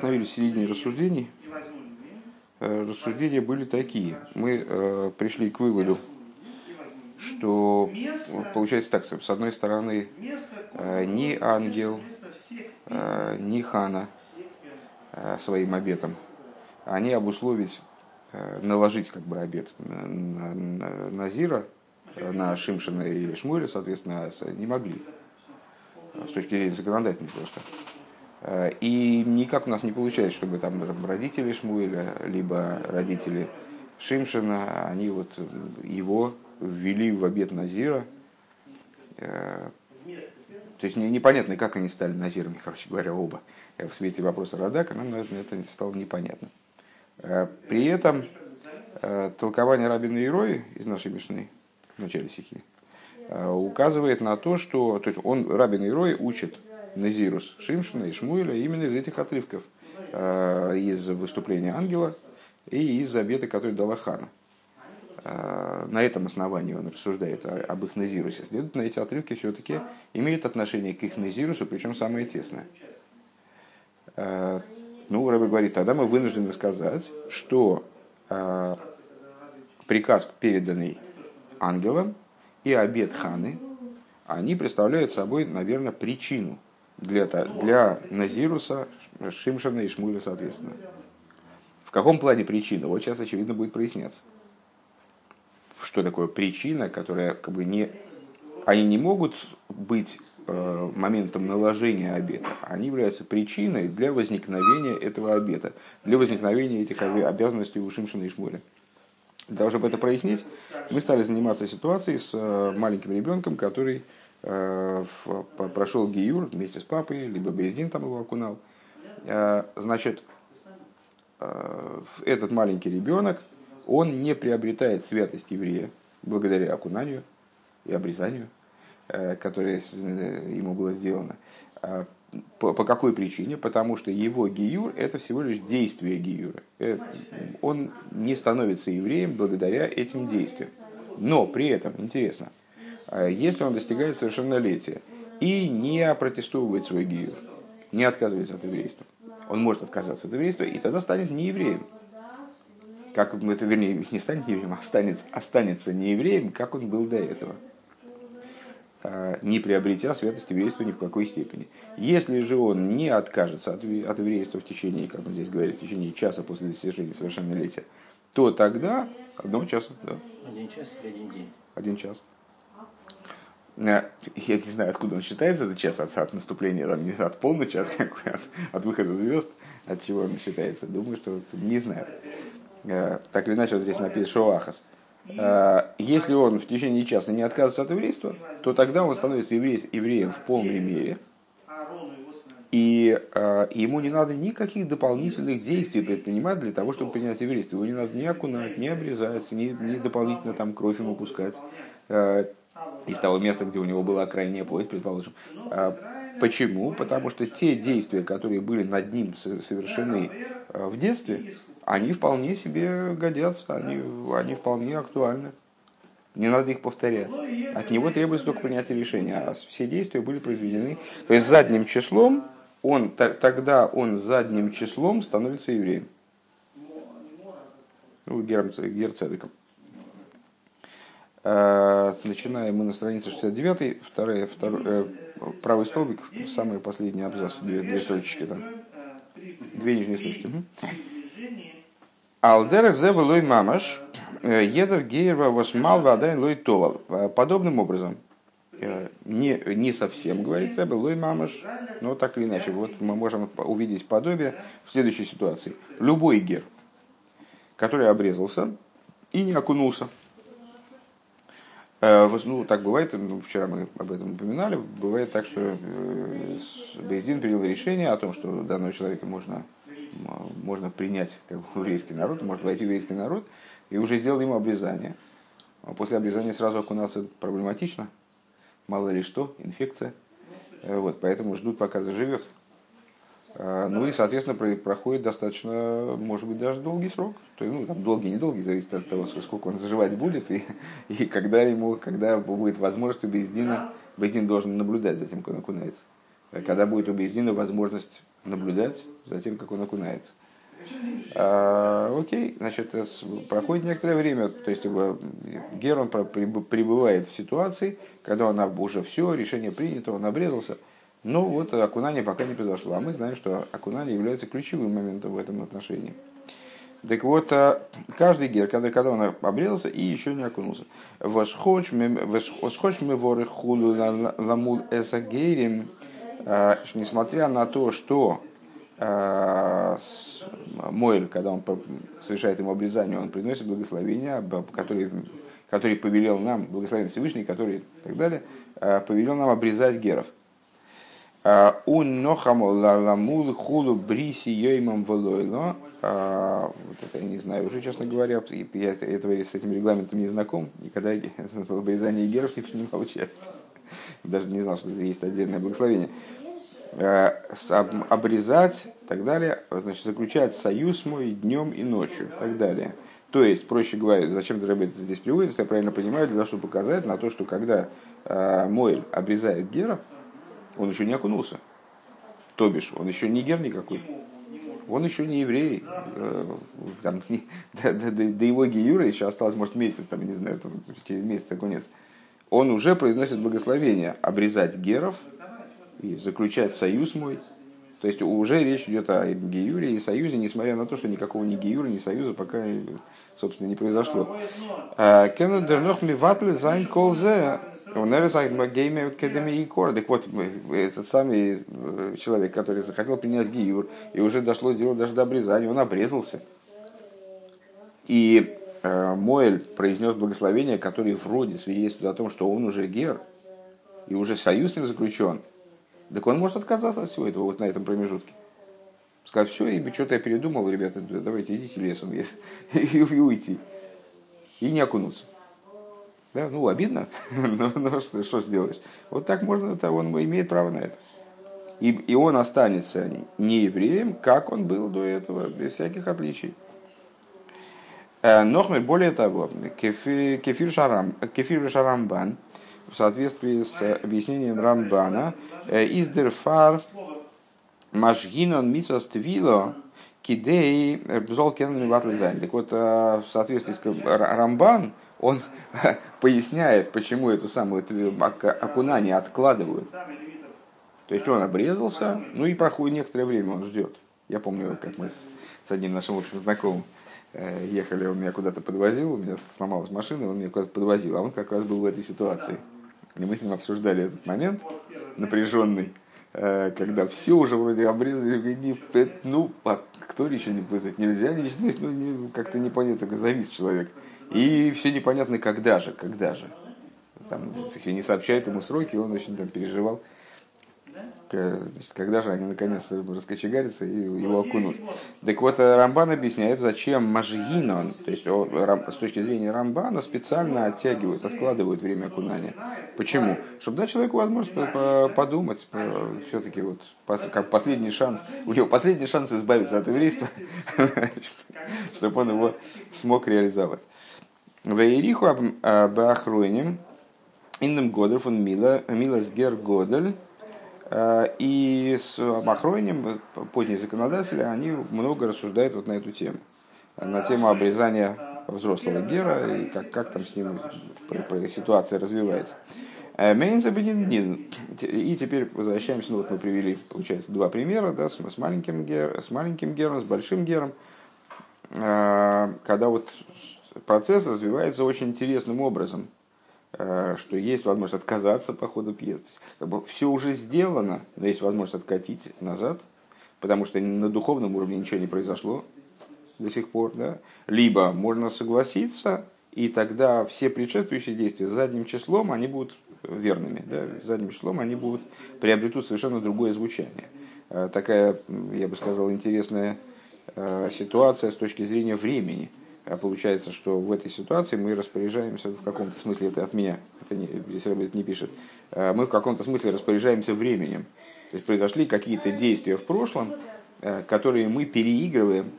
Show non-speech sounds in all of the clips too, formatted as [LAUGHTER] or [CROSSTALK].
остановились в середине рассуждений. Э, рассуждения были такие. Мы э, пришли к выводу, что получается так, с одной стороны, э, ни ангел, ни хана своим обетом, они обусловить, наложить как бы обет на, на, на Зира, на Шимшина и Шмуэля, соответственно, не могли. С точки зрения законодательной просто. Э, и никак у нас не получается, чтобы там родители Шмуэля, либо родители Шимшина, они вот его ввели в обед Назира. Э, то есть непонятно, как они стали Назирами, короче говоря, оба. Э, в свете вопроса Радака нам это стало непонятно. При этом толкование Рабина Ирои из нашей Мишны в начале стихи указывает на то, что то есть он, Рабин Ирои учит Назирус Шимшина и Шмуэля именно из этих отрывков, э, из выступления ангела и из обета, который дала Хана. Э, на этом основании он рассуждает об их Назирусе. Следовательно, эти отрывки все-таки имеют отношение к их Назирусу, причем самое тесное. Э, ну, Рэбе говорит, тогда мы вынуждены сказать, что приказ, переданный ангелам, и обед Ханы, они представляют собой, наверное, причину – для, для Назируса, Шимшана и Шмуля, соответственно. В каком плане причина? Вот сейчас, очевидно, будет проясняться. Что такое причина, которая как бы не... Они не могут быть э, моментом наложения обета. Они являются причиной для возникновения этого обета, для возникновения этих обязанностей у Шимшина и Шмуля. Для того, чтобы это прояснить, мы стали заниматься ситуацией с э, маленьким ребенком, который прошел Гиюр вместе с папой, либо Бездин там его окунал. Э, значит, э, этот маленький ребенок, он не приобретает святость еврея благодаря окунанию и обрезанию, которое ему было сделано. По, по какой причине? Потому что его гиюр – это всего лишь действие гиюра. Он не становится евреем благодаря этим действиям. Но при этом, интересно, а если он достигает совершеннолетия и не протестует свой гиюр, не отказывается от еврейства. Он может отказаться от еврейства и тогда станет не евреем. Как это, вернее, не станет евреем, а останется, останется не евреем, как он был до этого а, не приобретя святость еврейства ни в какой степени. Если же он не откажется от, от еврейства в течение, как он здесь говорит, в течение часа после достижения совершеннолетия, то тогда одного часа. Да. Один час или один день? Один час. Э, я не знаю, откуда он считается, этот час от, от наступления, там, не от полночи, от, от, от выхода звезд, от чего он считается. Думаю, что не знаю. Э, так или иначе, вот здесь написано Шоахас. Э, если он в течение часа не отказывается от еврейства, то тогда он становится еврей, евреем в полной мере. И э, ему не надо никаких дополнительных действий предпринимать для того, чтобы принять еврейство. Его не надо ни окунать, ни обрезать, ни, ни дополнительно там кровь ему пускать из того места, где у него была крайняя плоть, предположим. А почему? Потому что те действия, которые были над ним совершены а, в детстве, они вполне себе годятся, они, они вполне актуальны. Не надо их повторять. От него требуется только принятие решения. А все действия были произведены. То есть задним числом, он, тогда он задним числом становится евреем. Ну, герцедеком. Э, начинаем мы на странице 69, вторая, второй, э, правый столбик, самый последний абзац, две, две строчки там. Две нижние строчки. Алдерах зе лой мамаш, э, едер гейрва восмал вадайн лой товал. Подобным образом, не, не совсем, говорит Рэбе, лой мамаш, но так или иначе, вот мы можем увидеть подобие в следующей ситуации. Любой гер, который обрезался и не окунулся, ну, так бывает, вчера мы об этом упоминали, бывает так, что э, Бейздин принял решение о том, что данного человека можно, можно принять как еврейский народ, может войти в еврейский народ, и уже сделал ему обрезание. А после обрезания сразу окунаться проблематично, мало ли что, инфекция. Э, вот, поэтому ждут, пока заживет. А, ну и, соответственно, проходит достаточно, может быть, даже долгий срок. То есть, ну, там долгий, недолгий, зависит от того, сколько он заживать будет, и, [LAUGHS] и когда ему, когда будет возможность у Бездина, Бездин должен наблюдать за тем, как он окунается. Когда будет у Бездина возможность наблюдать за тем, как он окунается. А, окей, значит, проходит некоторое время, то есть Гер он пребывает в ситуации, когда он уже все, решение принято, он обрезался, но вот окунание пока не произошло. А мы знаем, что окунание является ключевым моментом в этом отношении. Так вот, а, каждый гер, когда, когда он обрезался и еще не окунулся. Восходь мы воры хулу ламул эсагерим, а, несмотря на то, что а, Мойль, когда он совершает ему обрезание, он приносит благословение, который, который повелел нам, благословение Всевышний, который и так далее, повелел нам обрезать геров. Un нохаму ламул хулу бриси йоймам волойло, а, вот это я не знаю уже, честно говоря, я этого с этим регламентом не знаком, никогда [LAUGHS] обрезание геров не получается. Даже не знал, что есть отдельное благословение. А, обрезать, так далее, значит, заключать союз мой днем и ночью, так далее. То есть, проще говоря, зачем Драбе здесь приводит, я правильно понимаю, для того, чтобы показать на то, что когда Мойль обрезает гера, он еще не окунулся. То бишь, он еще не гер никакой он еще не еврей, э, там, [LAUGHS] до, до, до его гиюра еще осталось, может, месяц, там, не знаю, там, через месяц конец. Он уже произносит благословение обрезать геров и заключать союз мой. То есть уже речь идет о гиюре и союзе, несмотря на то, что никакого ни гиюра, ни союза пока, собственно, не произошло. А, קען ער דערנאָך מבטל זיין כל זה так вот, этот самый э, человек, который захотел принять гиюр, и уже дошло дело даже до обрезания, он обрезался. И э, Моэль произнес благословение, которое вроде свидетельствует о том, что он уже гер, и уже союз с ним заключен. Так он может отказаться от всего этого вот на этом промежутке. Сказать, все, и что-то я передумал, ребята, давайте идите лесом и, и, [LAUGHS] и уйти. И не окунуться. Да, ну, обидно, но, [LAUGHS] но что, что сделаешь? Вот так можно, это он имеет право на это. И, и он останется не евреем, как он был до этого, без всяких отличий. Э, Нохме, более того, кефир, шарам, кефир шарамбан, в соответствии с объяснением Рамбана, э, из дерфар машгинон мисас твило кидей бзол кенами Так вот, э, в соответствии с Рамбан, он [LAUGHS] поясняет, почему эту самую окунание откладывают. То есть он обрезался, ну и проходит некоторое время, он ждет. Я помню, как мы с, одним нашим общим знакомым э, ехали, он меня куда-то подвозил, у меня сломалась машина, он меня куда-то подвозил, а он как раз был в этой ситуации. И мы с ним обсуждали этот момент напряженный, э, когда все уже вроде обрезали, ну, а кто еще не вызвать нельзя, ну, как-то непонятно, завис человек. И все непонятно, когда же, когда же. Там, все не сообщает ему сроки, он очень там переживал. Значит, когда же они наконец раскочегарятся и его окунут. Так вот, Рамбан объясняет, зачем Мажгинон, то есть с точки зрения Рамбана, специально оттягивают, откладывают время окунания. Почему? Чтобы дать человеку возможность подумать, все-таки вот как последний шанс, у него последний шанс избавиться от еврейства, [LAUGHS] чтобы он его смог реализовать. Вейриху Бахруиним, Инным Годер фон Мила, Милас Гер Годель, и с Махройнем, поздние законодатели, они много рассуждают вот на эту тему. На тему обрезания взрослого гера и как, как там с ним ситуация развивается. Мейнза И теперь возвращаемся, ну вот мы привели, получается, два примера, да, с, маленьким гер, с маленьким гером, с большим гером. Когда вот процесс развивается очень интересным образом, э, что есть возможность отказаться по ходу пьесы. Как бы все уже сделано, но есть возможность откатить назад, потому что на духовном уровне ничего не произошло до сих пор. Да? Либо можно согласиться, и тогда все предшествующие действия задним числом, они будут верными. Да? Задним числом они будут, приобретут совершенно другое звучание. Э, такая, я бы сказал, интересная э, ситуация с точки зрения времени – получается, что в этой ситуации мы распоряжаемся в каком-то смысле, это от меня, это не, здесь Рэббит не пишет, а мы в каком-то смысле распоряжаемся временем. То есть произошли какие-то действия в прошлом, э, которые мы переигрываем,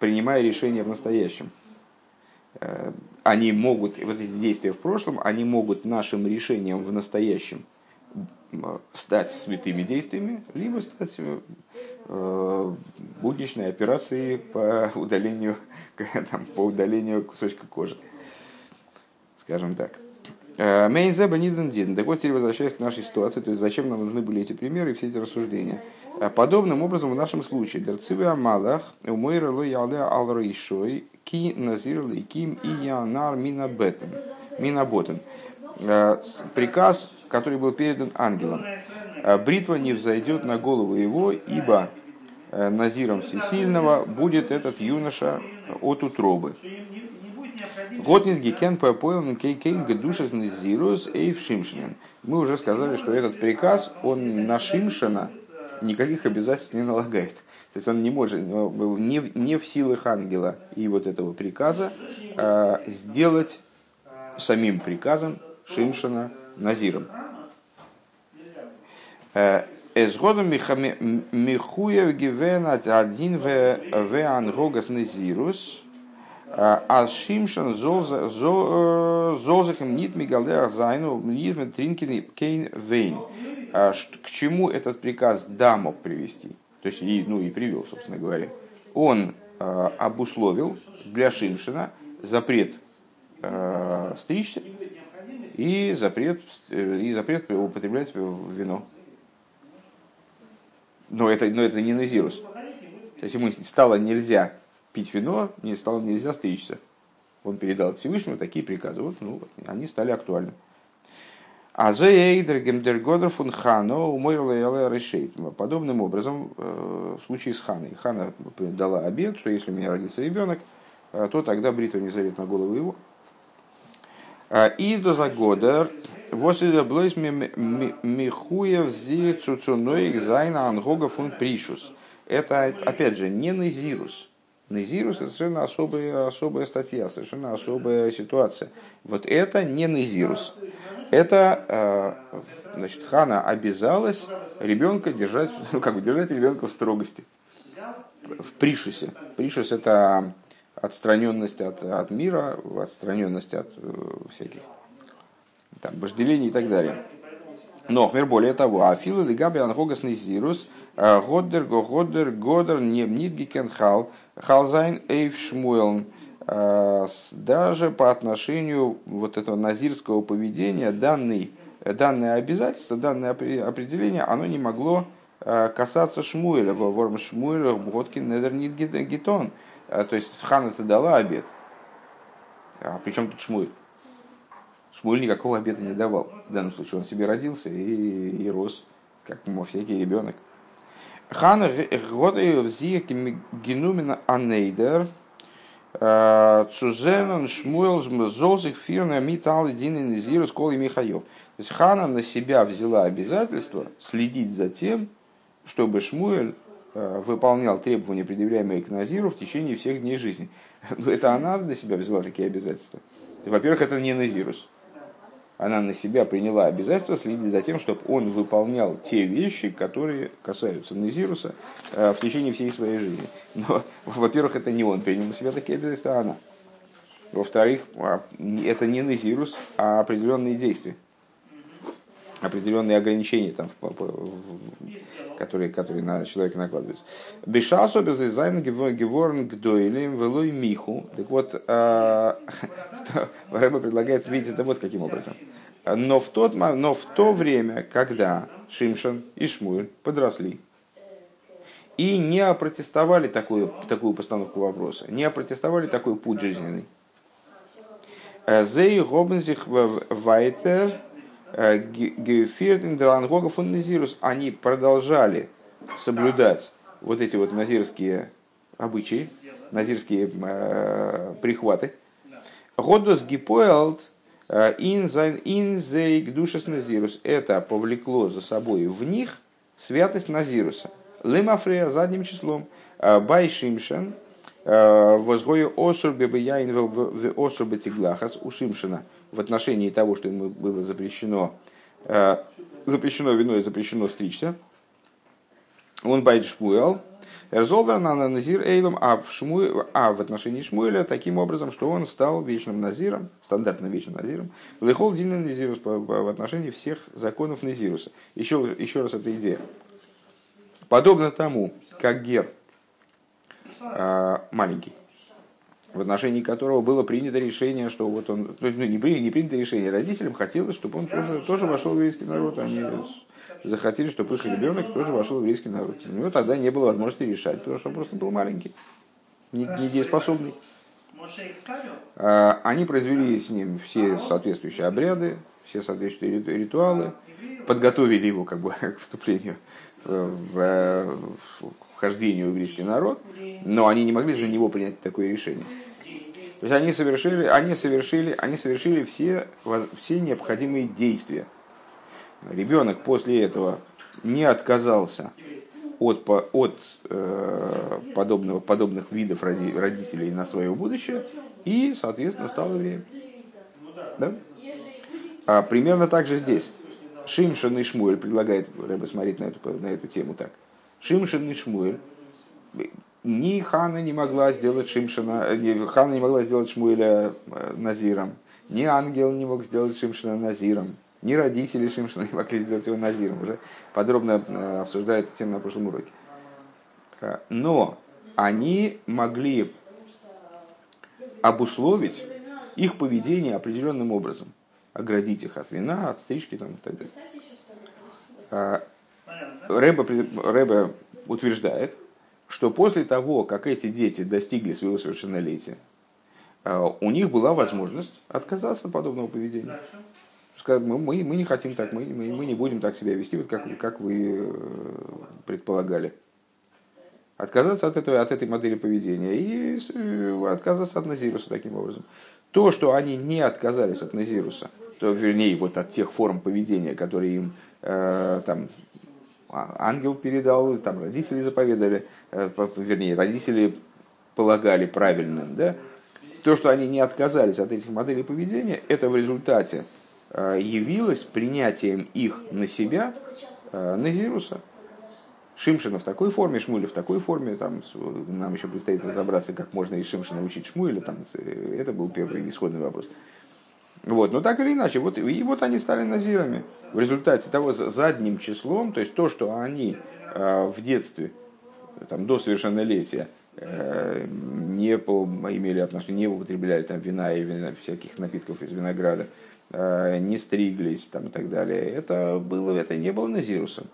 принимая решения в настоящем. Э, они могут, вот эти действия в прошлом, они могут нашим решением в настоящем стать святыми действиями, либо стать э, будничной операцией по [LAUGHS] удалению, [LAUGHS] там, по удалению кусочка кожи. Скажем так. Э, Мейнзеба Ниден Дин. Так вот, теперь возвращаясь к нашей ситуации, то есть зачем нам нужны были эти примеры и все эти рассуждения. Э, подобным образом в нашем случае Дерцивы Амалах, Умойра Ло Ялде Ал Ки Назир Лейким и Янар Минабетен. Минаботен. Э, приказ, который был передан ангелам. Бритва не взойдет на голову его, ибо Назиром Всесильного будет этот юноша от утробы. Готнит гикен поэлн кейкен гдушес низирус эйв шимшинен. Мы уже сказали, что этот приказ, он на Шимшина никаких обязательств не налагает. То есть он не может, не, не в силах ангела и вот этого приказа а, сделать самим приказом Шимшина Назиром. Э, Эсгодом Михуев Гивен один в Ангогас Назирус – а Шимшан золзахем нит мигалдеах зайну нит тринкин кейн вейн. К чему этот приказ да мог привести? То есть, и, ну и привел, собственно говоря. Он э, обусловил для Шимшина запрет э, стричься и запрет, и запрет употреблять вино. Но это, но это не назирус. То есть ему стало нельзя пить вино, не стало нельзя стричься. Он передал Всевышнему такие приказы. Вот, ну, они стали актуальны. Подобным образом, э, в случае с Ханой, Хана дала обед, что если у меня родится ребенок, э, то тогда бритва не зовет на голову его. А, из до это блойс михуев зи цуцуной зайна ангога фун пришус. Это, опять же, не назирус. Незирус это совершенно особая, особая статья, совершенно особая ситуация. Вот это не Незирус. Это, значит, Хана обязалась ребенка держать, [LAUGHS] ну, как бы держать ребенка в строгости, в пришусе. Пришус это отстраненность от, от мира, отстраненность от э, всяких там, вожделений и так далее. Но, мир более того, афилы лигаби анхогас низирус, э, годдер, годдер, годдер, небнитгикен хал, Халзайн Эйв Шмуэлн, а, даже по отношению вот этого назирского поведения, данный, данное обязательство, данное определение, оно не могло а, касаться Шмуэля. Ворм Шмуэля Боткин Недернит Гитон. А, то есть Хана дала обед. А при тут Шмуэль? Шмуэль никакого обеда не давал. В данном случае он себе родился и, и рос, как всякий ребенок. Хана годы взия генумена анейдер Цузенон Шмуэл Золзих Фирна Митал Дин Низирус Коли Михаев. То есть Хана на себя взяла обязательство следить за тем, чтобы Шмуэль э, выполнял требования, предъявляемые к Назиру в течение всех дней жизни. [LAUGHS] Но это она на себя взяла такие обязательства. Во-первых, это не Назирус она на себя приняла обязательство следить за тем, чтобы он выполнял те вещи, которые касаются Назируса э, в течение всей своей жизни. Но, [LAUGHS] во-первых, это не он принял на себя такие обязательства, а она. Во-вторых, а, это не Назирус, а определенные действия. Определенные ограничения, там, которые, которые на человека накладываются. Беша особенно зайн геворн гдойлем велой миху. Так вот, а, [LAUGHS] Рэба предлагает видеть это вот каким образом. Но в, тот, но в то время, когда Шимшан и Шмуэль подросли, и не опротестовали такую, такую постановку вопроса, не опротестовали такой путь жизненный. Зей Гобензих Вайтер Гефирден Дрангога Фундазирус, они продолжали соблюдать вот эти вот назирские обычаи, назирские э, прихваты. Годос Гипоэлт Инзайн Инзейк Душас Назирус. Это повлекло за собой в них святость Назируса. Лемафрея задним числом. Байшимшен возгою осурбе бияин в осурбе тиглахас у Шимшина – в отношении того, что ему было запрещено, э, запрещено вино и запрещено стричься. Он байт шпуэл, Эрзолдер на назир эйлом, а в, Шму... а в отношении Шмуэля таким образом, что он стал вечным назиром, стандартным вечным назиром, лехол дина назирус в отношении всех законов назируса. Еще, еще раз эта идея. Подобно тому, как Гер а, маленький, в отношении которого было принято решение, что вот он, то есть, ну, не, при, не принято решение, родителям хотелось, чтобы он тоже, тоже вошел в еврейский народ, они захотели, чтобы их ребенок тоже вошел в еврейский народ. У него тогда не было возможности решать, потому что он просто был маленький, недееспособный. А, они произвели с ним все соответствующие обряды, все соответствующие ритуалы, подготовили его как бы [LAUGHS] к вступлению в вхождению в еврейский народ, но они не могли за него принять такое решение. То есть они совершили, они совершили, они совершили все, все необходимые действия. Ребенок после этого не отказался от, от э, подобного, подобных видов родителей на свое будущее и, соответственно, стал евреем. Да? А примерно так же здесь. Шимшин и Шмуэль предлагает Рэбе смотреть на эту, на эту тему так. Шимшин и Шмуэль ни Хана не могла сделать Шимшина, ни Хана не могла сделать Шмуэля э, Назиром, ни ангел не мог сделать Шимшина Назиром, ни родители Шимшина не могли сделать его Назиром. Уже подробно э, обсуждали эту тему на прошлом уроке. Э, но они могли обусловить их поведение определенным образом, оградить их от вина, от стрижки там, и так далее. Рэба, Рэба утверждает, что после того, как эти дети достигли своего совершеннолетия, а, у них была возможность отказаться от подобного поведения. Сказать, мы, мы, мы не хотим так, мы, мы, мы не будем так себя вести, вот как, как вы э, предполагали. Отказаться от, этого, от этой модели поведения и э, отказаться от Назируса таким образом. То, что они не отказались от Назируса, то, вернее, вот от тех форм поведения, которые им э, там, а, ангел передал, там родители заповедали, э, вернее, родители полагали правильным, да, то, что они не отказались от этих моделей поведения, это в результате э, явилось принятием их на себя э, Назируса. Шимшина в такой форме, Шмуля в такой форме, там, нам еще предстоит разобраться, как можно из Шимшина учить Шмуэля, там, это был первый исходный вопрос. Вот, но так или иначе, вот, и вот они стали назирами. В результате того задним числом, то есть то, что они э, в детстве, там, до совершеннолетия, э, не по, имели отношение, не употребляли там, вина и вина, всяких напитков из винограда, э, не стриглись там, и так далее, это, было, это не было назирусом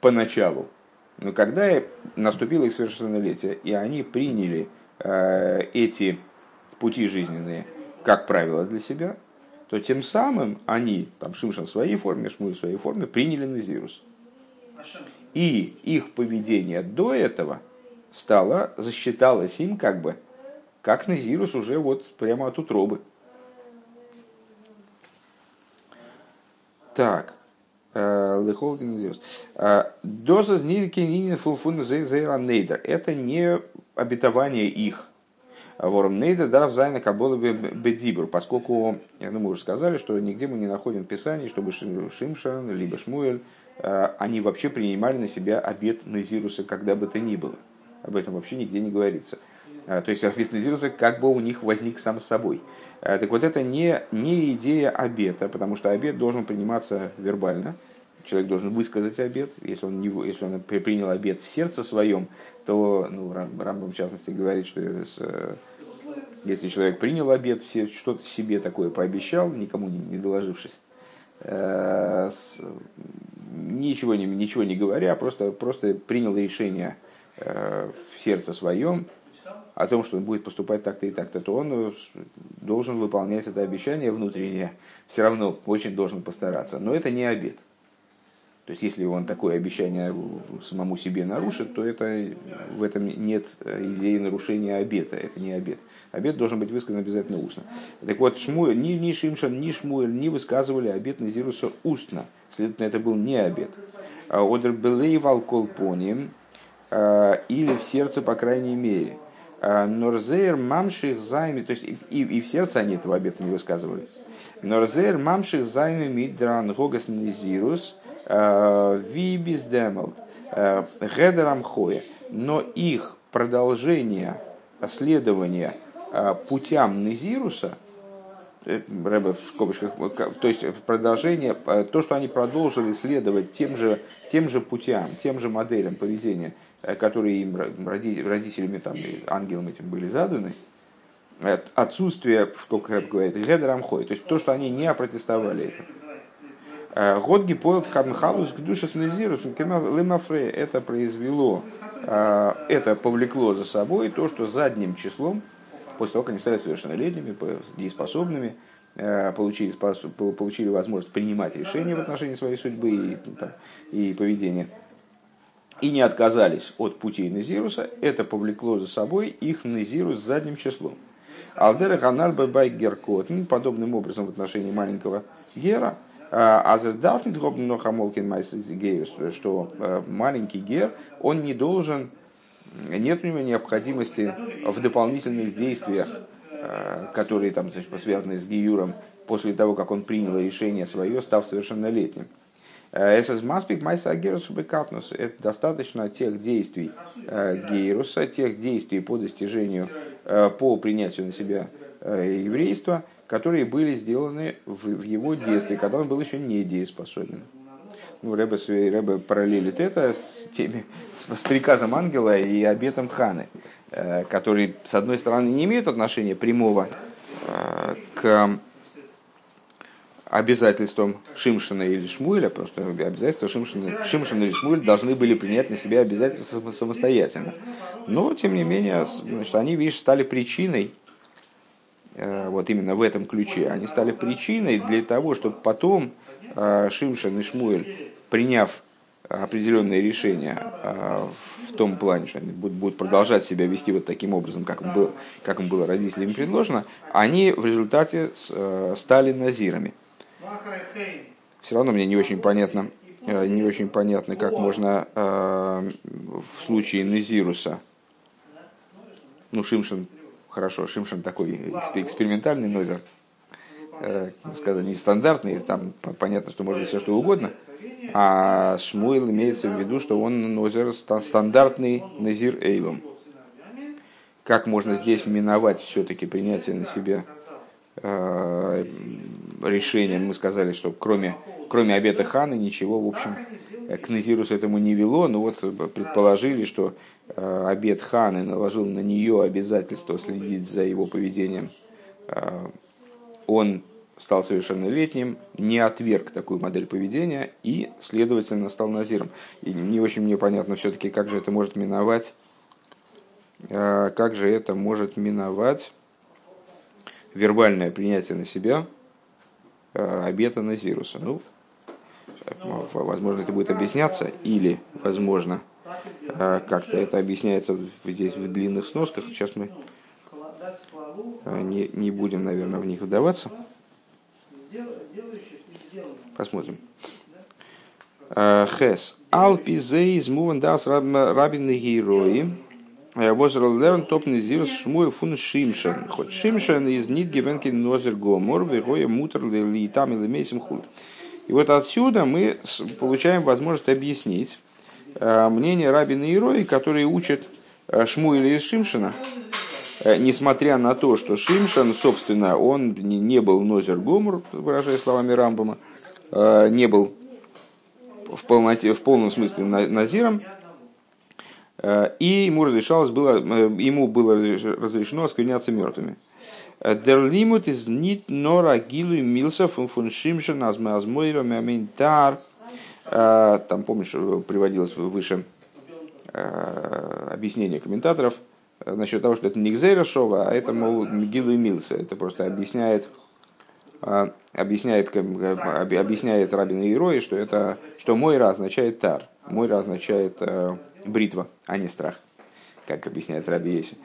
поначалу. Но когда наступило их совершеннолетие, и они приняли э, эти пути жизненные, как правило, для себя, то тем самым они, там Шимшин в своей форме, Шмуль в своей форме, приняли Назирус. И их поведение до этого стало, засчиталось им как бы, как Назирус уже вот прямо от утробы. Так. Э, э, Доза Это не обетование их, Вором Нейда даров зайна кабола бедибр, поскольку, ну, мы уже сказали, что нигде мы не находим в Писании, чтобы Шимшан, либо Шмуэль, э, они вообще принимали на себя обет Назируса, когда бы то ни было. Об этом вообще нигде не говорится. Э, то есть обет Назируса как бы у них возник сам собой. Э, так вот это не, не идея обета, потому что обет должен приниматься вербально, человек должен высказать обед. Если он, не, если он принял обед в сердце своем, то ну, Рамбам в частности говорит, что с, если человек принял обед, все что-то себе такое пообещал, никому не, не доложившись, э, ничего, не, ничего не говоря, просто, просто принял решение э, в сердце своем о том, что он будет поступать так-то и так-то, то он должен выполнять это обещание внутреннее, все равно очень должен постараться. Но это не обед. То есть, если он такое обещание самому себе нарушит, то это, в этом нет идеи нарушения обета. Это не обет. Обет должен быть высказан обязательно устно. Так вот, Шмуэль, ни, ни Шимшан, ни Шмуэль не высказывали обет Назируса устно. Следовательно, это был не обет. А Одер Белей Валколпони а, или в сердце, по крайней мере. А, Норзейр мамших займи, то есть и, и в сердце они этого обета не высказывали. Норзейр мамших займи мидран гогас низирус – Вибиздемал. Гедерам хоя. Но их продолжение следования путям Незируса, Рэбе в скобочках, то есть продолжение, то, что они продолжили следовать тем же, тем же путям, тем же моделям поведения, которые им родителями, там, ангелам этим были заданы, отсутствие, сколько Рэб говорит, гедерамхой, то есть то, что они не опротестовали это. Э, год гипоэлт хамхалус к душе снезирус лимафре это произвело, э, это повлекло за собой то, что задним числом, после того, как они стали совершеннолетними, дееспособными, э, получили, получили возможность принимать решения в отношении своей судьбы и, там, и поведения, и не отказались от путей Назируса, это повлекло за собой их Назирус задним числом. Алдера Ганар Бай Геркотн, подобным образом в отношении маленького Гера, Азердафнит Гобн Нохамолкин Майсгейрус, что э, маленький Гер, он не должен, нет у него необходимости в дополнительных действиях, э, которые там связаны с Гиюром, после того, как он принял решение свое, став совершеннолетним. Эсэс Маспик Майса Бекапнус. Это достаточно тех действий э, Гейруса, тех действий по достижению Э, по принятию на себя э, еврейства, которые были сделаны в его детстве, когда он был еще не дееспособен. Ну, Рэбе, Рэбе параллелит это с, теми, [LAUGHS] с, с приказом ангела и обетом Ханы, э, которые, с одной стороны, не имеют отношения прямого к обязательствам Шимшина или Шмуэля, потому что обязательства Шимшина, Шимшина или Шмуэль должны были принять на себя обязательства самостоятельно. Но, тем не менее, значит, они, видишь, стали причиной, э, вот именно в этом ключе, они стали причиной для того, чтобы потом э, Шимшин и Шмуэль, приняв определенные решения э, в том плане, что они будут продолжать себя вести вот таким образом, как им, был, как им было родителями предложено, они в результате стали назирами. Все равно мне не очень понятно, э, не очень понятно, как можно э, в случае Незируса, ну, Шимшин, хорошо, Шимшин такой экспериментальный нозер, э, сказать, нестандартный, там понятно, что может быть все что угодно, а Шмуил имеется в виду, что он нозер стандартный Назир Эйлом. Как можно здесь миновать все-таки принятие на себя Э, решением мы сказали, что кроме, кроме обета ханы ничего, в общем, к Назирусу этому не вело, но вот предположили, что э, обет ханы наложил на нее обязательство следить за его поведением. Э, он стал совершеннолетним, не отверг такую модель поведения и, следовательно, стал назиром. И не очень мне понятно все-таки, как же это может миновать, как же это может миновать вербальное принятие на себя э, обета Назируса. Ну, возможно, это будет объясняться, или, возможно, э, как-то это объясняется здесь в длинных сносках. Сейчас мы э, не, не будем, наверное, в них вдаваться. Посмотрим. Хес. Алпи зейз муван дас рабин герои. Возрал лерн топ низирс шмуй фун шимшен. Хоть шимшен из нит гивенки нозер гомор, вегоя мутер ли там или мейсим худ. И вот отсюда мы получаем возможность объяснить э, мнение Рабина и которые учат э, Шмуэля из Шимшина, э, несмотря на то, что Шимшин, собственно, он не был Нозер Гомор, выражая словами Рамбама, не был в, полноте, в полном смысле Назиром, Э, и ему разрешалось было, э, ему было разрешено оскверняться мертвыми. Der Limut ist nicht nur Agilui Milsa von von Shimshon Азмойра Маминтар. Э, там, помнишь, приводилось выше объяснение комментаторов насчет того, что это не Гзейра а это, мол, Гилу Милса. Это просто объясняет, объясняет, объясняет Рабин Иерой, что, это, что Мойра означает тар. Мойра означает бритва, а не страх, как объясняет Раби Еси.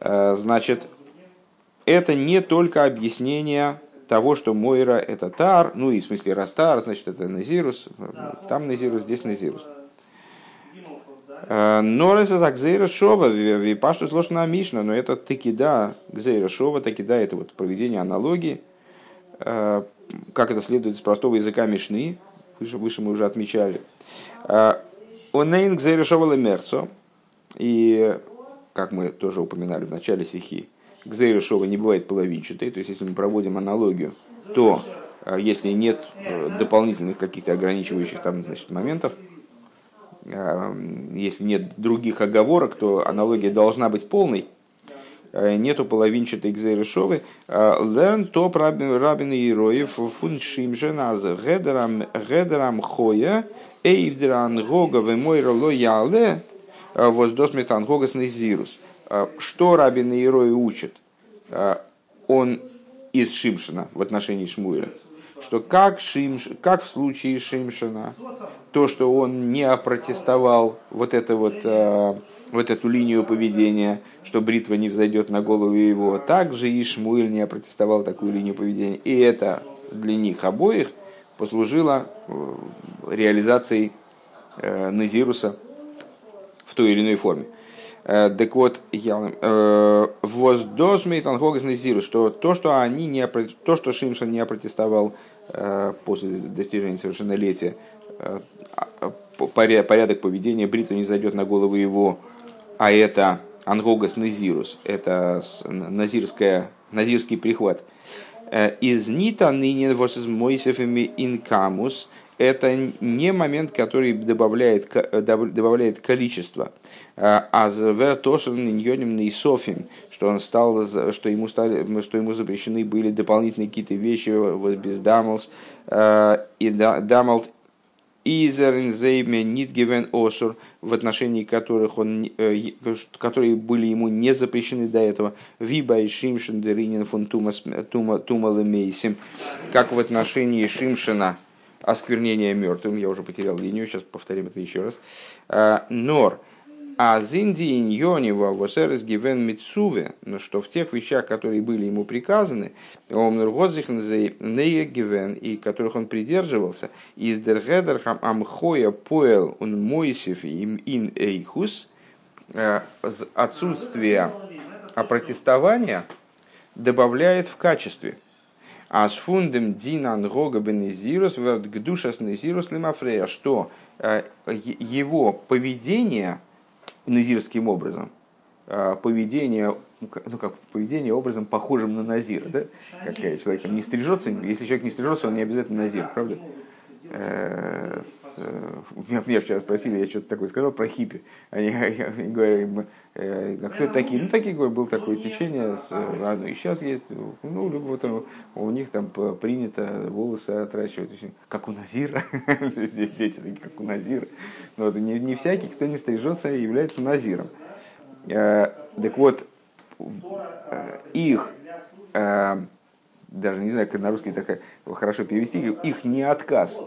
Э, значит, это не только объяснение того, что Мойра это Тар, ну и в смысле Растар, значит это Назирус, там Назирус, здесь Назирус. Э, Нореса за Гзейра Шова, Випашту сложно Мишна, но это таки да, Гзейра Шова, таки да, это вот проведение аналогии, э, как это следует из простого языка Мишны, выше, выше мы уже отмечали. Онейн гзейрешовал мерцо. И, как мы тоже упоминали в начале стихи, гзейрешова не бывает половинчатой. То есть, если мы проводим аналогию, то э, если нет э, дополнительных каких-то ограничивающих там, значит, моментов, э, если нет других оговорок, то аналогия должна быть полной, нету половинчатой гзейрешовы. Лерн топ рабин и роев фун шимженаз гедерам хоя эйвдран гога вемойра ло яле воздосмит ангогас незирус. Что рабин и рои учат? Он из Шимшина в отношении Шмуэля, что как, Шимш, как в случае Шимшина, то, что он не опротестовал вот, это вот, э, вот эту линию поведения, что бритва не взойдет на голову его, также и Шмуэль не опротестовал такую линию поведения. И это для них обоих послужило э, реализацией э, Назируса в той или иной форме. Э, так вот, э, воздосмейт ангогас назиру, что то, что они не, то, что Шимшин не опротестовал э, после достижения совершеннолетия, а, порядок поведения Брита не зайдет на голову его, а это ангогас назирус, это назирская, назирский прихват. Из нита ныне вос из Мойсефами инкамус – это не момент, который добавляет, добавляет количество. А что он стал, что ему, стали, что ему запрещены были дополнительные какие-то вещи, бездамалс, э, и дамалт Изернзейме Нитгивен Осур, в отношении которых он, э, которые были ему не запрещены до этого, Виба и Шимшин Деринин фон Тума Мейсим, как в отношении Шимшина, осквернение мертвым, я уже потерял линию, сейчас повторим это еще раз. А, нор, а зинди иньонива восерес гивен митсуве, но что в тех вещах, которые были ему приказаны, гивен, и которых он придерживался, из дергедер амхоя поэл он мойсев им ин эйхус, а, отсутствие опротестования добавляет в качестве – а с фундем динан гога бенезирус верт гдушас незирус лимафрея, что э, его поведение назирским образом, э, поведение, ну как поведение образом похожим на назир, да? Как человек не стрижется, если человек не стрижется, он не обязательно назир, правда? Э, меня, вчера спросили, я что-то такое сказал про хиппи. Они [LAUGHS] говорят, э, а кто такие? Ну, такие, было такое течение, а, ну, и сейчас есть, ну, вот у них там принято волосы отращивать, как у Назира, [LAUGHS] дети такие, как у Назира. Но вот, не, не всякий, кто не стрижется, является Назиром. Э, так вот, их даже не знаю, как на русский так хорошо перевести, их не отказ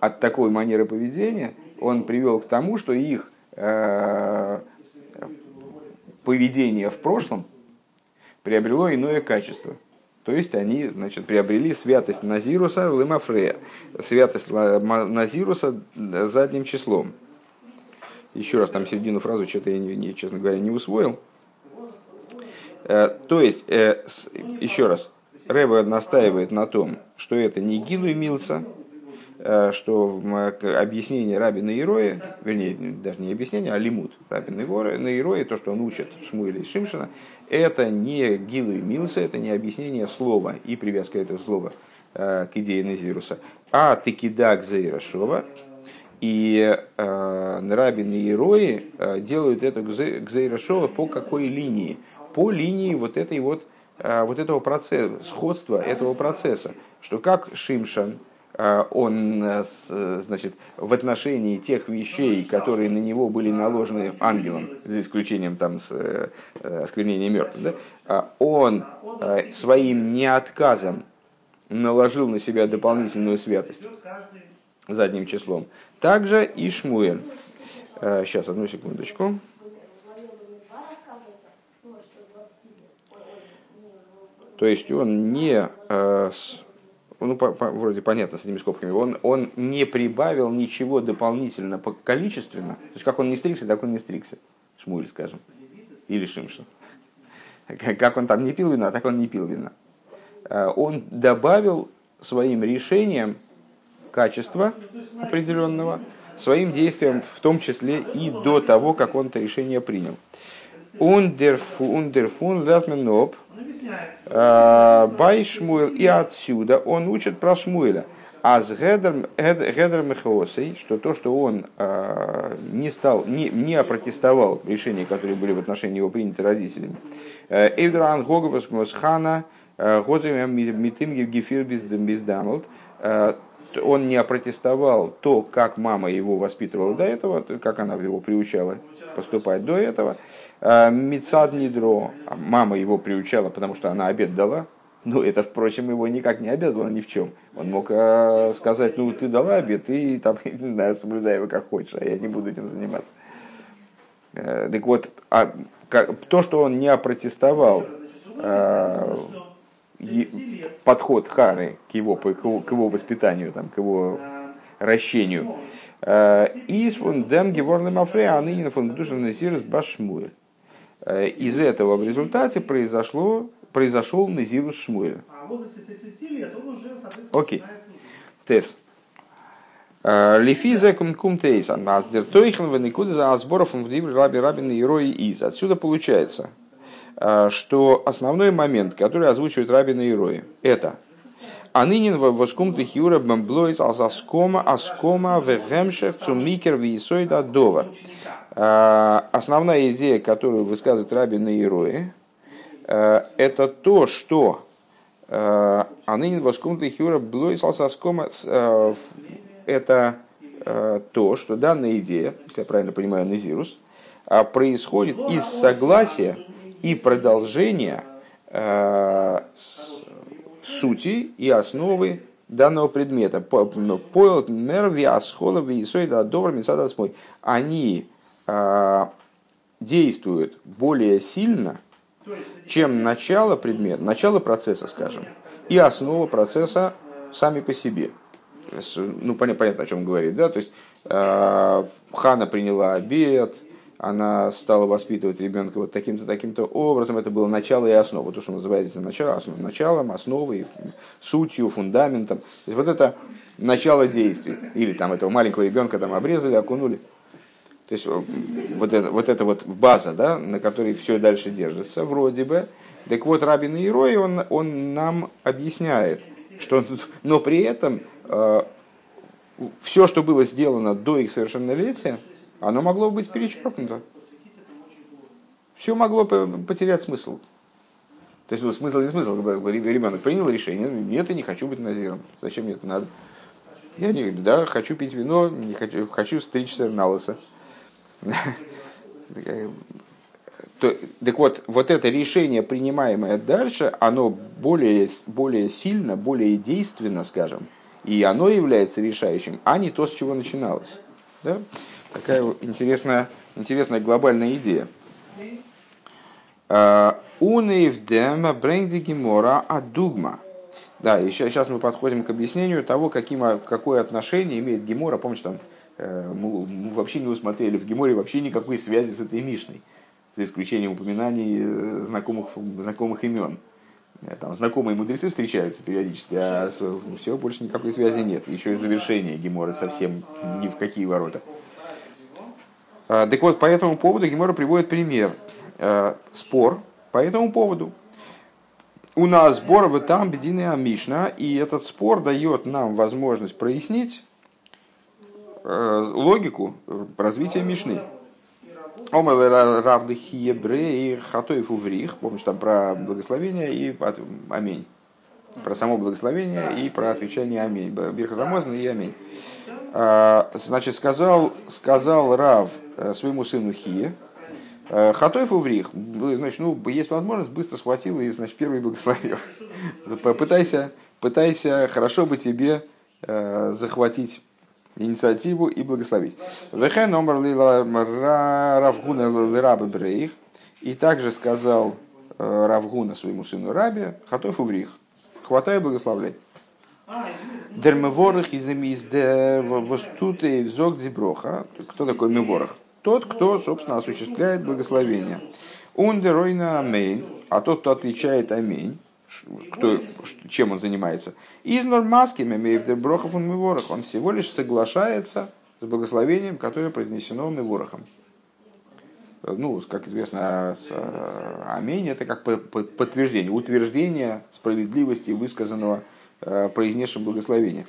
от такой манеры поведения, он привел к тому, что их э, поведение в прошлом приобрело иное качество. То есть они значит, приобрели святость Назируса Лемафрея, святость Назируса задним числом. Еще раз там середину фразу что-то я, не, честно говоря, не усвоил. Э, то есть, э, еще раз, Рэба настаивает на том, что это не Гилу Милса, Э, что объяснение Раби Наироя, вернее, даже не объяснение, а лимут Раби Наироя, то, что он учит Шмуэля и Шимшина, это не Гилу и Милса, это не объяснение слова и привязка этого слова э, к идее Назируса, а Текидак Зейрашова, и э, Раби Наирои э, делают это к Зейрашова по какой линии? По линии вот этой вот вот этого процесса, сходства этого процесса, что как Шимшан, Э, он э, значит, в отношении тех вещей, которые на него были наложены ангелом, за исключением там, с, э, осквернения мертвых, да, он своим неотказом наложил на себя дополнительную святость задним числом. Также и Шмуэль. Сейчас, одну секундочку. То есть он не ну, по, по, вроде понятно с этими скобками, он, он не прибавил ничего дополнительно по количественно. То есть, как он не стригся, так он не стригся. Шмуль, скажем. Или Шимшин. Как он там не пил вина, так он не пил вина. А, он добавил своим решением качества определенного, своим действием, в том числе и до того, как он это решение принял. Ундерфун лертменоп бай Шмуэл, и отсюда он учит про Шмуэля. А с Гедер Мехаосой, что то, что он э, не стал, не, не опротестовал решения, которые были в отношении его приняты родителями. Эйвдран Гоговас Мосхана, Гозем Митым Гефир Бездамлт, он не опротестовал то, как мама его воспитывала до этого, как она его приучала поступать до этого. Мицад Нидро, мама его приучала, потому что она обед дала, ну, это, впрочем, его никак не обязывало ни в чем. Он мог э, сказать, ну, ты дала обед, ты там, [LAUGHS] не знаю, соблюдай его как хочешь, а я не буду этим заниматься. Э, так вот, а, как, то, что он не опротестовал э, подход Ханы к его, к его, к его воспитанию, там, к его ращению, из фундем геворным афрея, а ныне фунд душен башмуэль. Из этого в результате произошло произошел Назирус Шмуэль. А вот если 30 лет, он уже, соответственно, Окей. Тес. Э, Лифиза кум тейс, аздер тойхен веникуда за азборов в раби рабин и рои из. Отсюда получается, э, что основной момент, который озвучивает рабин и рои, это а нынен воскум тихюра бэмблойс алзаскома аскома вегемшех цумикер виесойда довар. Э, основная идея, которую высказывает Рабин и Ирои, Э, это то, что э, Анынин Воскумта Хюра Блойсал Соскома э, это то, что данная идея, если я правильно понимаю, Назирус, происходит из согласия и продолжения сути и основы данного предмета. Пойл мерви асхолови и сойда добр Они действуют более сильно, чем начало предмета, начало процесса, скажем, и основа процесса сами по себе. Ну, понятно, о чем говорит, да? То есть э, Хана приняла обед, она стала воспитывать ребенка вот таким-то, таким-то образом. Это было начало и основа. То, что называется начало, основ, началом, основой, сутью, фундаментом. То есть вот это начало действий. Или там этого маленького ребенка там обрезали, окунули. То есть вот это вот, это вот база, да, на которой все дальше держится, вроде бы. Так вот, Рабин Ирой, он, он нам объясняет, что, но при этом э, все, что было сделано до их совершеннолетия, оно могло быть перечеркнуто. Все могло потерять смысл. То есть, ну, смысл не смысл. Ребенок принял решение, нет, я не хочу быть назиром. Зачем мне это надо? Я не, да, хочу пить вино, не хочу, хочу стричься на лысо. [LAUGHS] Так вот, вот это решение, принимаемое дальше, оно более, более сильно, более действенно, скажем, и оно является решающим, а не то, с чего начиналось. Да? Такая интересная, интересная глобальная идея. А, Унейвдема бренди гемора адугма. Да, и сейчас мы подходим к объяснению того, каким, какое отношение имеет гемора. Помните, там Э, мы вообще не усмотрели в Геморе вообще никакой связи с этой Мишной, за исключением упоминаний э, знакомых, знакомых имен. Э, там знакомые мудрецы встречаются периодически, а все, больше никакой связи нет. Еще и завершение Гемора совсем ни в какие ворота. А, так вот, по этому поводу Гемора приводит пример. Спор по этому поводу. У нас спор в там бедины Мишна, и этот спор дает нам возможность прояснить Э, логику развития Мишны. Омер равды хиебре и хатоев уврих. Помнишь там про благословение и аминь. Про само благословение и про отвечание аминь. Бирхазамозн и аминь. А, значит, сказал, сказал Рав э, своему сыну Хие, э, Хатоев уврих, значит, ну, есть возможность, быстро схватил и, значит, первый благословил. [LAUGHS] Пытайся, пытайся, хорошо бы тебе захватить инициативу и благословить. Вехен омар Равгуна Раба Брейх. И также сказал э, Равгуна своему сыну Рабе, Хатов Уврих, хватай благословляй. Дермеворах из востуты взок деброха. Кто такой меворах? Тот, кто, собственно, осуществляет благословение. Ундеройна амейн, а тот, кто отвечает аминь, кто, чем он занимается. Из нормаскими мейвдер брохов он миворах. Он всего лишь соглашается с благословением, которое произнесено Меворохом. Ну, как известно, с, э, аминь это как подтверждение, утверждение справедливости высказанного э, произнесшим благословения.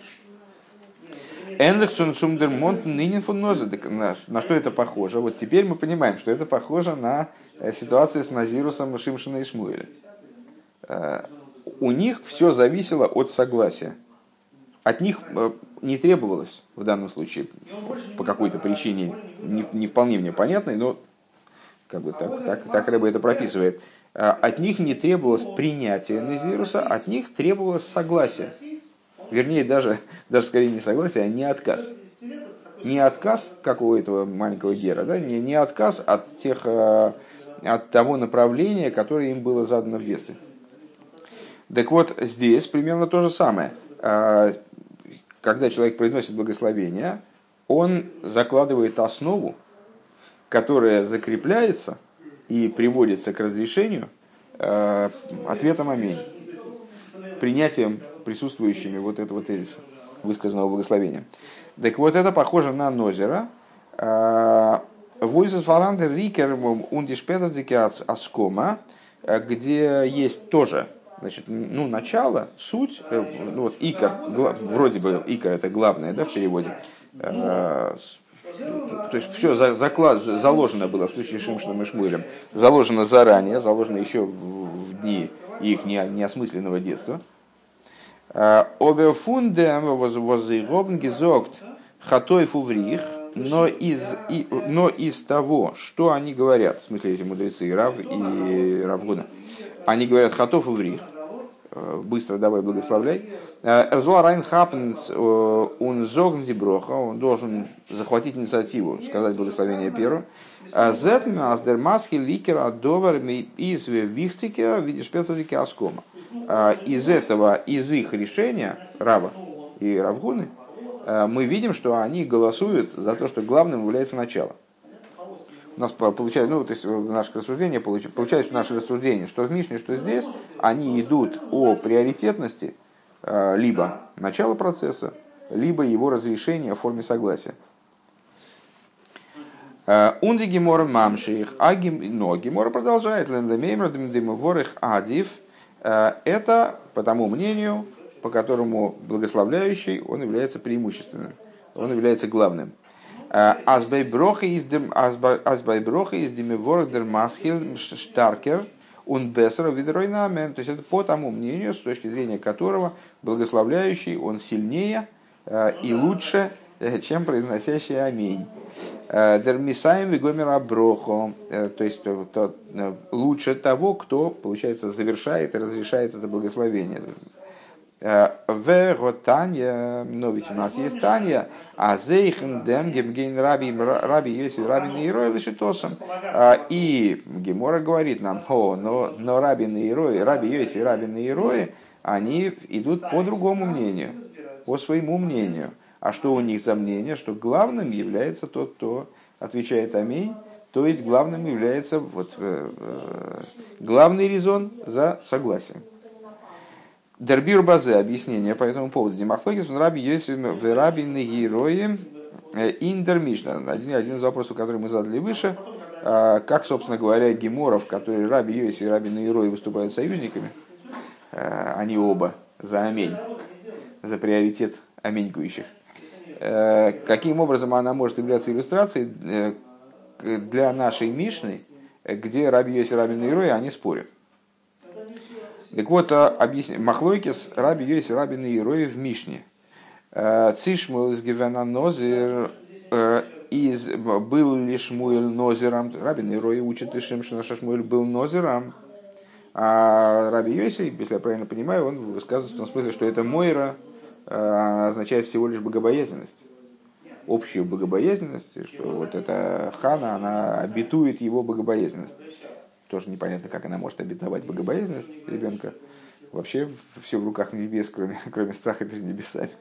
Энлихсон Сумдер Монтен На что это похоже? Вот теперь мы понимаем, что это похоже на э, ситуацию с Назирусом Шимшина и Шмуэля. Э, у них все зависело от согласия. От них не требовалось в данном случае по какой-то причине, не, не вполне мне понятной, но как бы так, так, так Рэба это прописывает. От них не требовалось принятия Назируса, от них требовалось согласие. Вернее, даже, даже скорее не согласие, а не отказ. Не отказ, как у этого маленького Гера, да? не, не отказ от, тех, э, от того направления, которое им было задано в детстве. Так вот, здесь примерно то же самое. Э, когда человек произносит благословение, он закладывает основу, которая закрепляется и приводится к разрешению э, ответом «Аминь», принятием присутствующими вот этого тезиса, высказанного благословения. Так вот, это похоже на Нозера. А, Войсес Фарандер Рикер Ундишпедадики Аскома, где есть тоже значит, ну, начало, суть, э, ну, вот икор, вроде бы икор это главное, да, в переводе, то есть все заклад, заложено было в случае с Шимшином и Шмуэлем, заложено заранее, заложено еще в дни их неосмысленного детства. Оберфунде возыгобн гизогт хатой фуврих, но из, и, но из того, что они говорят, в смысле эти мудрецы, Рав и Равгуна, они говорят хатов и врих, быстро давай благословляй. Эрзуа Райн Хапнс он зогн броха, он должен захватить инициативу, сказать благословение первым. Зетн аздермаски ликера довер из вихтикера видишь пецадики аскома. Из этого, из их решения, Рава и Равгуны, мы видим, что они голосуют за то, что главным является начало. У нас получается, ну, то есть наше рассуждение, получается наше рассуждение, что в Мишне, что здесь, они идут о приоритетности а, либо начала процесса, либо его разрешения в форме согласия. Унди Гемора Мамших, а Гемора продолжает, Лендемеймра Дмидимоворих Адив – Э, это по тому мнению, по которому благословляющий, он является преимущественным, он является главным. Э, Азбайброха из демивордер масхил штаркер он бессера видройнамен. То есть это по тому мнению, с точки зрения которого благословляющий, он сильнее э, и лучше, чем произносящий аминь. Э, Дермисаем вегомера брохо, э, то есть э, лучше того, кто, получается, завершает и разрешает это благословение. В Таня, но ведь у нас есть Таня, а зейхен дем гемгейн раби, раби если раби Нейрой лишитосом. И Гемора говорит нам, о, но, но раби Нейрой, раби если раби Нейрой, они идут по другому мнению, по своему мнению. А что у них за мнение? Что главным является тот, кто отвечает аминь, то есть главным является вот, э, э, главный резон за согласием. Дербир Базе, объяснение по этому поводу. Димахлогис, Раби Йосиф, Раби Нагирои, э, Индер Мишна. Один, один из вопросов, который мы задали выше. А, как, собственно говоря, геморов, которые Раби Йосиф и Раби Нагирои выступают союзниками, они оба за аминь, за приоритет аменькующих. Э, каким образом она может являться иллюстрацией э, для нашей Мишны, где Раби Йоси Раби Нейрой, они спорят. Так вот, а, объясни, Махлойкис Раби Йоси Раби Нейрой в Мишне. Э, Цишмул из Гивена Нозер из, был ли Шмуэль Нозером, Раби Нейрой учит и Шимшина, что был Нозером, а Раби Йоси, если я правильно понимаю, он высказывает в том смысле, что это Мойра, Э, означает всего лишь богобоязненность. Общую богобоязненность, что вот эта хана, она обетует его богобоязненность. Тоже непонятно, как она может обетовать богобоязненность ребенка. Вообще все в руках небес, кроме, [LAUGHS] кроме страха перед небесами.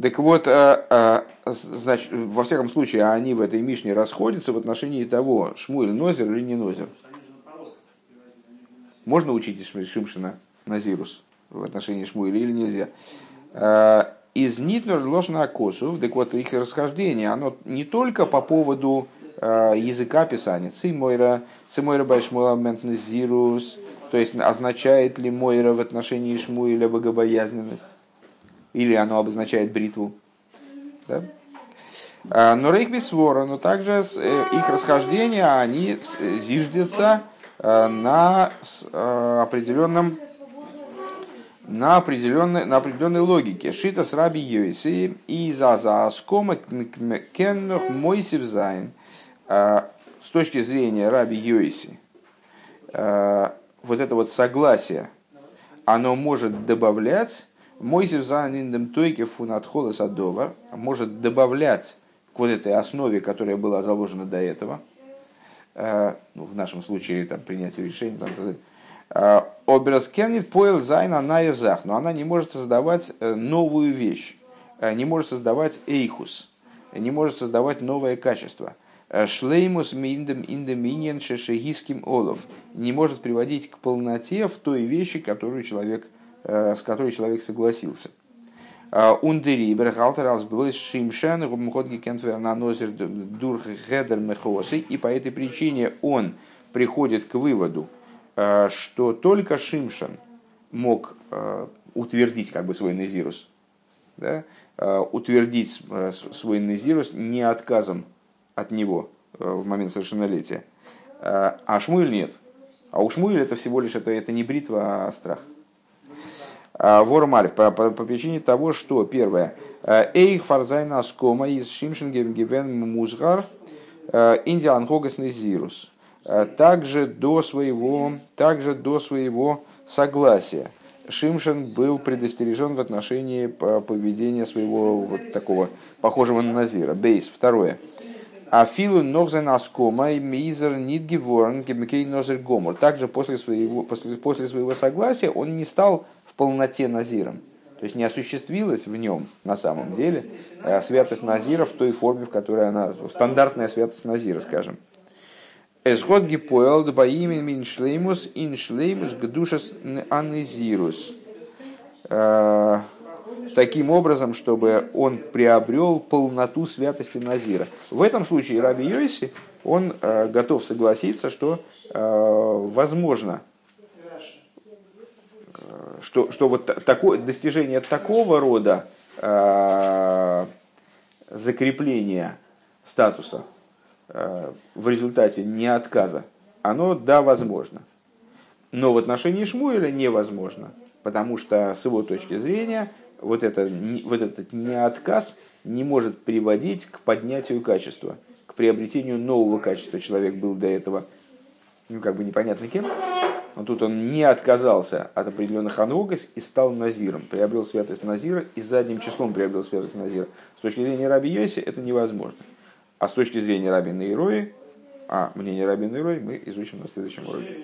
Так вот, э, э, значит, во всяком случае, они в этой Мишне расходятся в отношении того, Шмуэль Нозер или не Нозер. Можно учить Шимшина Назирус? в отношении Шмуэля или нельзя. Э, из Нитнер ложна косу, так вот их расхождение, оно не только по поводу языка писания. Цимойра, цимойра байшмуламент зирус, то есть означает ли Мойра в отношении Шмуэля богобоязненность, или оно обозначает бритву. Да? А, но рейх бисвора, но также э, их расхождения, они зиждятся э, на определенном на определенной, на определенной логике. Шита с раби Йоиси и за за аскома кеннох мойсив зайн. А, с точки зрения раби Йоиси, а, вот это вот согласие, оно может добавлять зайн индем тойке фунатхола садовар, может добавлять к вот этой основе, которая была заложена до этого, а, ну, в нашем случае там, принятие решения, там, Оберас кеннит поел зайна на язах, но она не может создавать э, новую вещь, э, не может создавать эйхус, не может создавать новое качество. Шлеймус миндем индеминьен шешегиским олов не может приводить к полноте в той вещи, которую человек, с которой человек согласился. Ундерибер галтер алсблойс шимшен гумходги кентвер на нозер дурх гедер мехосы, и по этой причине он приходит к выводу, Э, что только Шимшан мог э, утвердить как бы свой назирус, да, э, утвердить свой назирус не отказом от него в момент совершеннолетия. А Шмуэль нет. А у Шмуэля это всего лишь это, это не бритва, а страх. Вормаль по, по, по причине того, что первое. Эйх фарзайна скома из Шимшенгем гивен музгар индиан хогас назирус. Э, также до своего, также до своего согласия. Шимшин был предостережен в отношении поведения своего вот такого похожего на Назира. Бейс. Второе. Афилу ногзен аскома и мизер нидгиворн гемкей нозер гомор. Также после своего, после, после своего согласия он не стал в полноте Назиром. То есть не осуществилась в нем на самом деле э, святость Назира в той форме, в которой она, стандартная святость Назира, скажем. Эсхот гипоэл дбаимин мин шлеймус ин шлеймус гдушас анезирус. Э, таким образом, чтобы он приобрел полноту святости Назира. В этом случае Раби Йоси, он э, готов согласиться, что э, возможно, что, что вот такое, достижение такого рода закрепления статуса – Э, в результате не отказа, оно да, возможно. Но в отношении Шмуэля невозможно, потому что с его точки зрения вот, это, вот этот неотказ не может приводить к поднятию качества, к приобретению нового качества. Человек был до этого, ну, как бы непонятно кем, но тут он не отказался от определенных анугас и стал назиром, приобрел святость назира и задним числом приобрел святость назира. С точки зрения Раби Йоси это невозможно. А с точки зрения Рабина Ирои, а мнение Рабина Ирои мы изучим на следующем уроке.